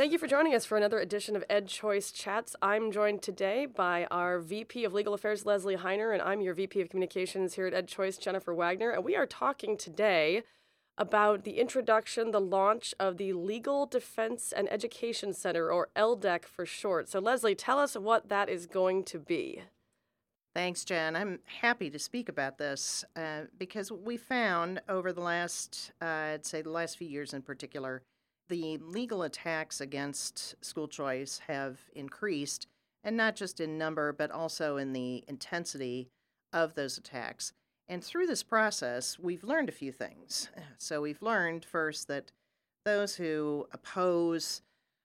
Thank you for joining us for another edition of Ed Choice Chats. I'm joined today by our VP of Legal Affairs, Leslie Hiner, and I'm your VP of Communications here at Ed Choice, Jennifer Wagner. And we are talking today about the introduction, the launch of the Legal Defense and Education Center, or LDEC for short. So, Leslie, tell us what that is going to be. Thanks, Jen. I'm happy to speak about this uh, because we found over the last, uh, I'd say the last few years in particular, the legal attacks against school choice have increased, and not just in number, but also in the intensity of those attacks. And through this process, we've learned a few things. So, we've learned first that those who oppose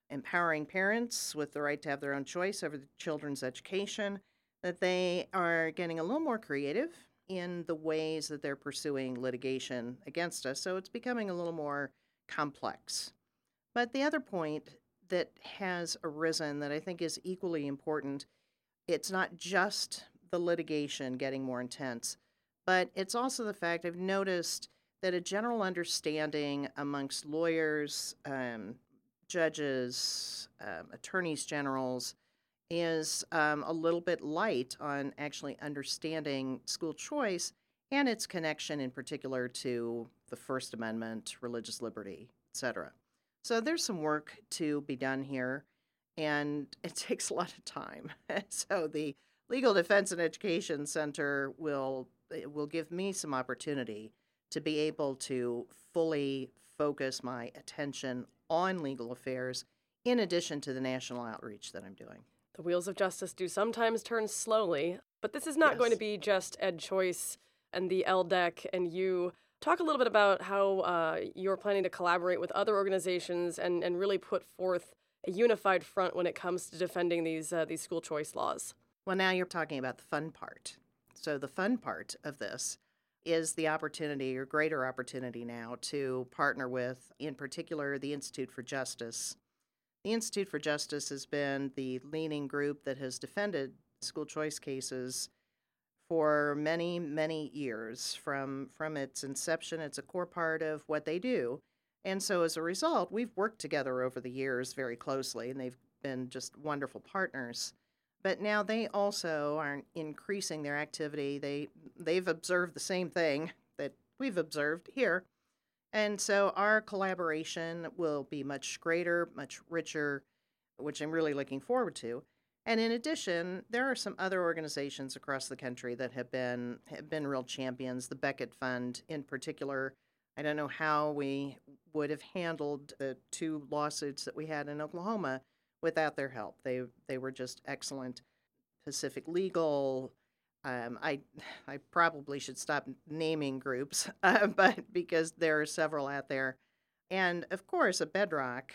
empowering parents with the right to have their own choice over the children's education that they are getting a little more creative in the ways that they're pursuing litigation against us. So it's becoming a little more complex. But the other point that has arisen that I think is equally important it's not just the litigation getting more intense, but it's also the fact I've noticed that a general understanding amongst lawyers, um, judges, um, attorneys generals, is um, a little bit light on actually understanding school choice and its connection in particular to the First Amendment, religious liberty, etc. So there's some work to be done here, and it takes a lot of time. so the Legal Defense and Education Center will will give me some opportunity to be able to fully focus my attention on legal affairs in addition to the national outreach that I'm doing. The wheels of justice do sometimes turn slowly, but this is not yes. going to be just Ed Choice and the LDEC and you. Talk a little bit about how uh, you're planning to collaborate with other organizations and, and really put forth a unified front when it comes to defending these uh, these school choice laws. Well, now you're talking about the fun part. So the fun part of this is the opportunity or greater opportunity now to partner with, in particular, the Institute for Justice the Institute for Justice has been the leading group that has defended school choice cases for many, many years. From, from its inception, it's a core part of what they do. And so as a result, we've worked together over the years very closely, and they've been just wonderful partners. But now they also are increasing their activity. They they've observed the same thing that we've observed here, and so our collaboration will be much greater, much richer, which I'm really looking forward to. And in addition, there are some other organizations across the country that have been have been real champions. The Becket Fund, in particular, I don't know how we would have handled the two lawsuits that we had in Oklahoma without their help. They they were just excellent. Pacific Legal, um, I I probably should stop naming groups, uh, but because there are several out there, and of course, a bedrock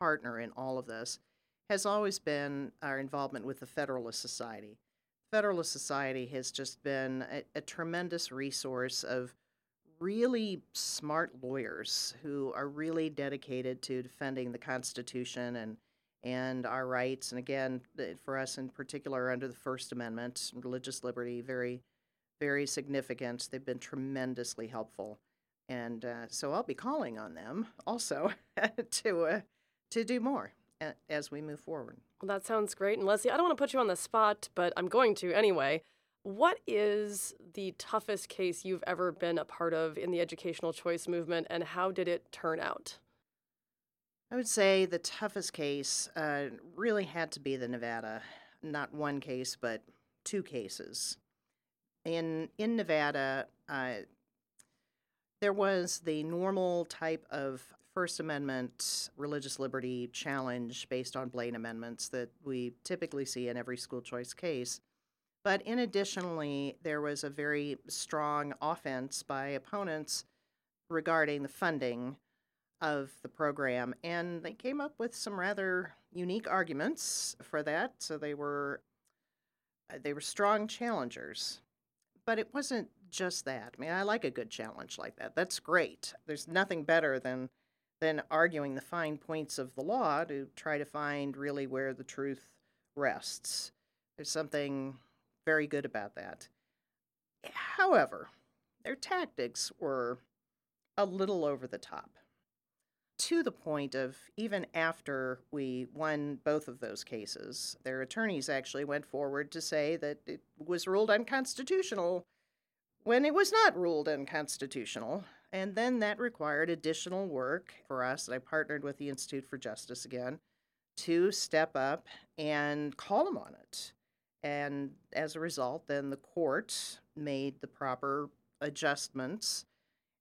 partner in all of this has always been our involvement with the Federalist Society. Federalist Society has just been a, a tremendous resource of really smart lawyers who are really dedicated to defending the Constitution and and our rights. And again, for us in particular, under the First Amendment, religious liberty, very, very significant. They've been tremendously helpful. And uh, so I'll be calling on them also to, uh, to do more as we move forward. Well, that sounds great. And Leslie, I don't want to put you on the spot, but I'm going to anyway. What is the toughest case you've ever been a part of in the educational choice movement, and how did it turn out? I would say the toughest case uh, really had to be the Nevada, not one case, but two cases. In in Nevada, uh, there was the normal type of First Amendment religious liberty challenge based on Blaine amendments that we typically see in every school choice case. But in additionally, there was a very strong offense by opponents regarding the funding of the program, and they came up with some rather unique arguments for that. So they were uh, they were strong challengers, but it wasn't just that. I mean, I like a good challenge like that. That's great. There's nothing better than than arguing the fine points of the law to try to find really where the truth rests. There's something very good about that. However, their tactics were a little over the top. to the point of even after we won both of those cases, their attorneys actually went forward to say that it was ruled unconstitutional when it was not ruled unconstitutional. And then that required additional work for us. And I partnered with the Institute for Justice again to step up and call them on it. And as a result, then the court made the proper adjustments.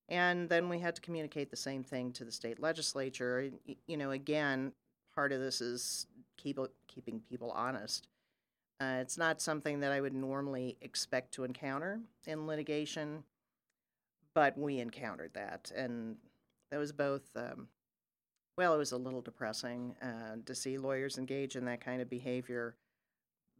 And then we had to communicate the same thing to the state legislature. You know, again, part of this is keep, keeping people honest. Uh, it's not something that I would normally expect to encounter in litigation, but we encountered that. And that was both, um, well, it was a little depressing uh, to see lawyers engage in that kind of behavior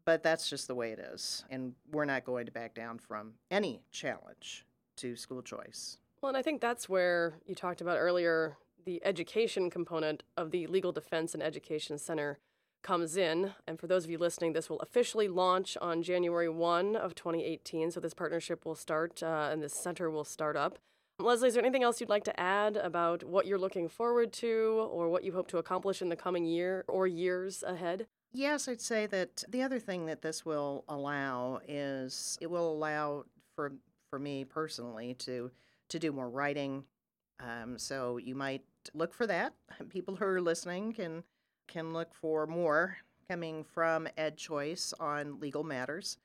but that's just the way it is. And we're not going to back down from any challenge to school choice. Well, and I think that's where you talked about earlier the education component of the Legal Defense and Education Center comes in. And for those of you listening, this will officially launch on January 1 of 2018. So this partnership will start uh, and this center will start up. Leslie, is there anything else you'd like to add about what you're looking forward to or what you hope to accomplish in the coming year or years ahead? Yes, I'd say that the other thing that this will allow is it will allow for for me personally to to do more writing. Um, so you might look for that. People who are listening can can look for more coming from Ed Choice on legal matters.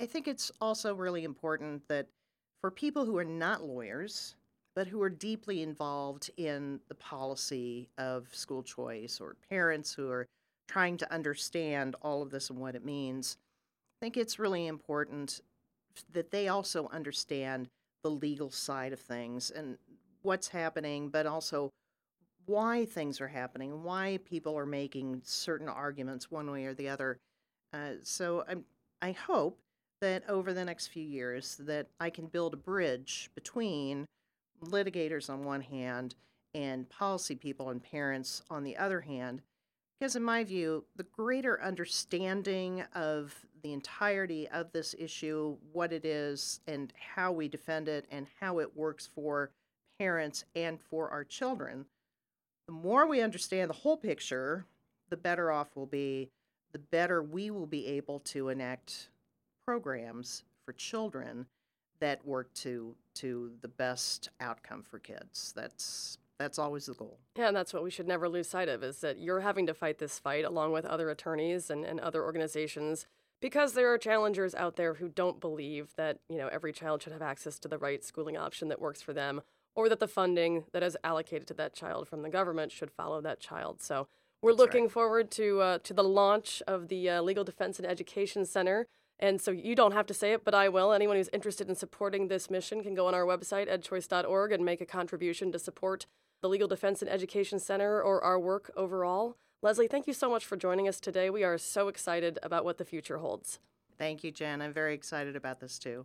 I think it's also really important that for people who are not lawyers, but who are deeply involved in the policy of school choice, or parents who are trying to understand all of this and what it means, I think it's really important that they also understand the legal side of things and what's happening, but also why things are happening, why people are making certain arguments one way or the other. Uh, so I'm, I hope that over the next few years that I can build a bridge between litigators on one hand and policy people and parents on the other hand because, in my view, the greater understanding of the entirety of this issue, what it is, and how we defend it, and how it works for parents and for our children, the more we understand the whole picture, the better off we'll be, the better we will be able to enact programs for children that work to to the best outcome for kids. That's that's always the goal. Yeah, and that's what we should never lose sight of is that you're having to fight this fight along with other attorneys and, and other organizations because there are challengers out there who don't believe that, you know, every child should have access to the right schooling option that works for them or that the funding that is allocated to that child from the government should follow that child. So we're that's looking right. forward to uh, to the launch of the uh, Legal Defense and Education Center. And so you don't have to say it, but I will. Anyone who's interested in supporting this mission can go on our website, edchoice.org, and make a contribution to support the Legal Defense and Education Center or our work overall. Leslie, thank you so much for joining us today. We are so excited about what the future holds. Thank you, Jen. I'm very excited about this too.